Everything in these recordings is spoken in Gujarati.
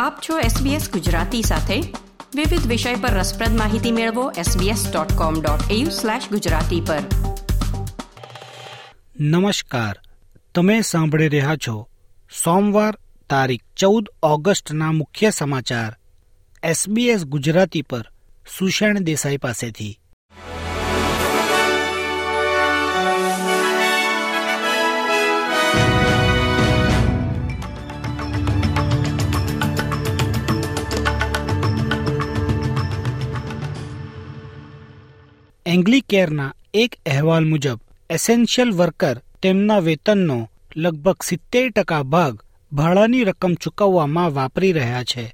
આપ છો SBS ગુજરાતી સાથે વિવિધ વિષય પર રસપ્રદ માહિતી મેળવો sbs.com.au/gujarati પર નમસ્કાર તમે સાંભળી રહ્યા છો સોમવાર તારીખ ચૌદ ઓગસ્ટના મુખ્ય સમાચાર SBS ગુજરાતી પર સુષેણ દેસાઈ પાસેથી એંગ્લિકેરના એક અહેવાલ મુજબ, એસેન્શિયલ વર્કર તેમના વેતનનો લગભગ સિત્તેર ટકા ભાગ ભાડાની રકમ ચૂકવવામાં વાપરી રહ્યા છે.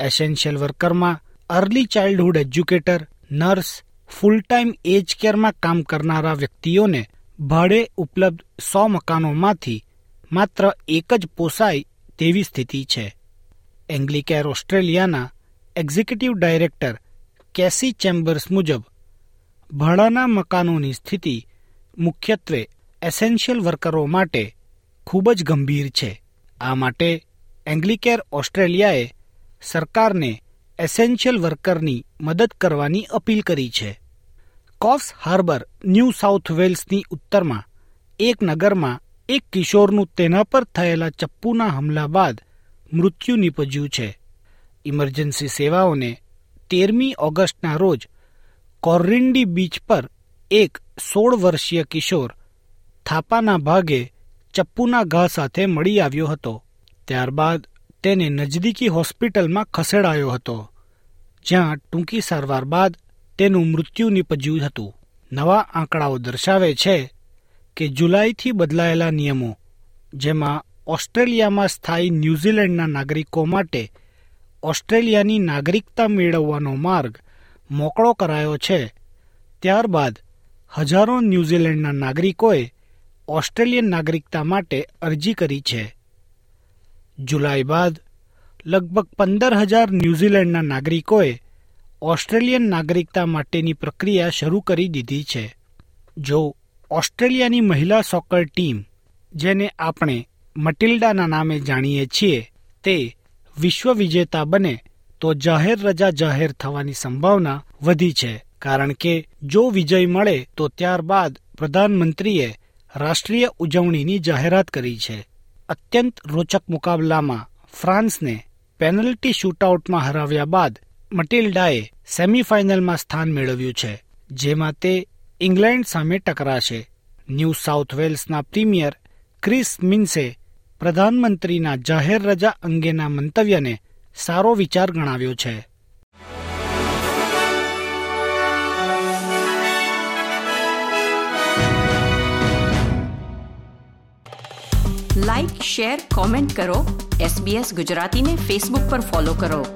Essential વર્કરમાં early childhood educator, nurse full time age કેરમાં કામ કરનારા વ્યક્તિઓને ભાડે ઉપલબ્ધ સો મકાનોમાંથી માત્ર એક જ પોસાય તેવી સ્થિતિ છે. એંગ્લિકેર ઓસ્ટ્રેલિયાના એક્ઝિક્યુટિવ ડાયરેક્ટર કેસી ચેમ્બર્સ મુજબ ભાડાના મકાનોની સ્થિતિ મુખ્યત્વે એસેન્શિયલ વર્કરો માટે ખૂબ જ ગંભીર છે. આ માટે એંગ્લિકેર ઓસ્ટ્રેલિયાએ સરકારને એસેન્શિયલ વર્કરની મદદ કરવાની અપીલ કરી છે. કોફ્સ હાર્બર, ન્યૂ સાઉથ વેલ્સની ઉત્તરમાં, એક નગરમાં એક કિશોરનું તેના પર થયેલા ચપ્પુના હુમલા બાદ મૃત્યુ નીપજ્યું છે. ઇમરજન્સી સેવાઓને તેરમી ઓગસ્ટના રોજ કોર્રિન્ડી બીચ પર એક સોળ વર્ષીય કિશોર થાપાના ભાગે ચપ્પુના ઘા સાથે મળી આવ્યો હતો. ત્યારબાદ તેને નજદીકી હોસ્પિટલમાં ખસેડાયો હતો, જ્યાં ટૂંકી સારવાર બાદ તેનું મૃત્યુ નિપજ્યું હતું. નવા આંકડાઓ દર્શાવે છે કે જુલાઈથી બદલાયેલા નિયમો, જેમાં ઓસ્ટ્રેલિયામાં સ્થાયી ન્યૂઝીલેન્ડના નાગરિકો માટે ઓસ્ટ્રેલિયાની નાગરિકતા મેળવવાનો માર્ગ મોકળો કરાયો છે. ત્યારબાદ હજારો ન્યૂઝીલેન્ડના નાગરિકોએ ઓસ્ટ્રેલિયન નાગરિકતા માટે અરજી કરી છે. જુલાઈ બાદ લગભગ પંદર હજાર ન્યૂઝીલેન્ડના નાગરિકોએ ઓસ્ટ્રેલિયન નાગરિકતા માટેની પ્રક્રિયા શરૂ કરી દીધી છે. જો ઓસ્ટ્રેલિયાની મહિલા સોકર ટીમ, જેને આપણે મટિલ્ડાના નામે જાણીએ છીએ, તે વિશ્વ વિજેતા બને તો જાહેર રજા જાહેર થવાની સંભાવના વધી છે. કારણ કે જો વિજય મળે, તો ત્યારબાદ પ્રધાનમંત્રીએ રાષ્ટ્રીય ઉજવણીની જાહેરાત કરી છે. અત્યંત રોચક મુકાબલામાં ફ્રાન્સને પેનલ્ટી શૂટઆઉટમાં હરાવ્યા બાદ મટિલ્ડાએ સેમીફાઇનલમાં સ્થાન મેળવ્યું છે, જેમાં તે ઇંગ્લેન્ડ સામે ટકરાશે. ન્યૂ સાઉથ વેલ્સના પ્રીમિયર ક્રિસ મિન્સે પ્રધાનમંત્રીના જાહેર રજા અંગેના મંતવ્યને સારો વિચાર ગણાવ્યો છે. લાઇક શેર કોમેન્ટ કરો. એસબીએસ ગુજરાતીને ફેસબુક પર ફોલો કરો.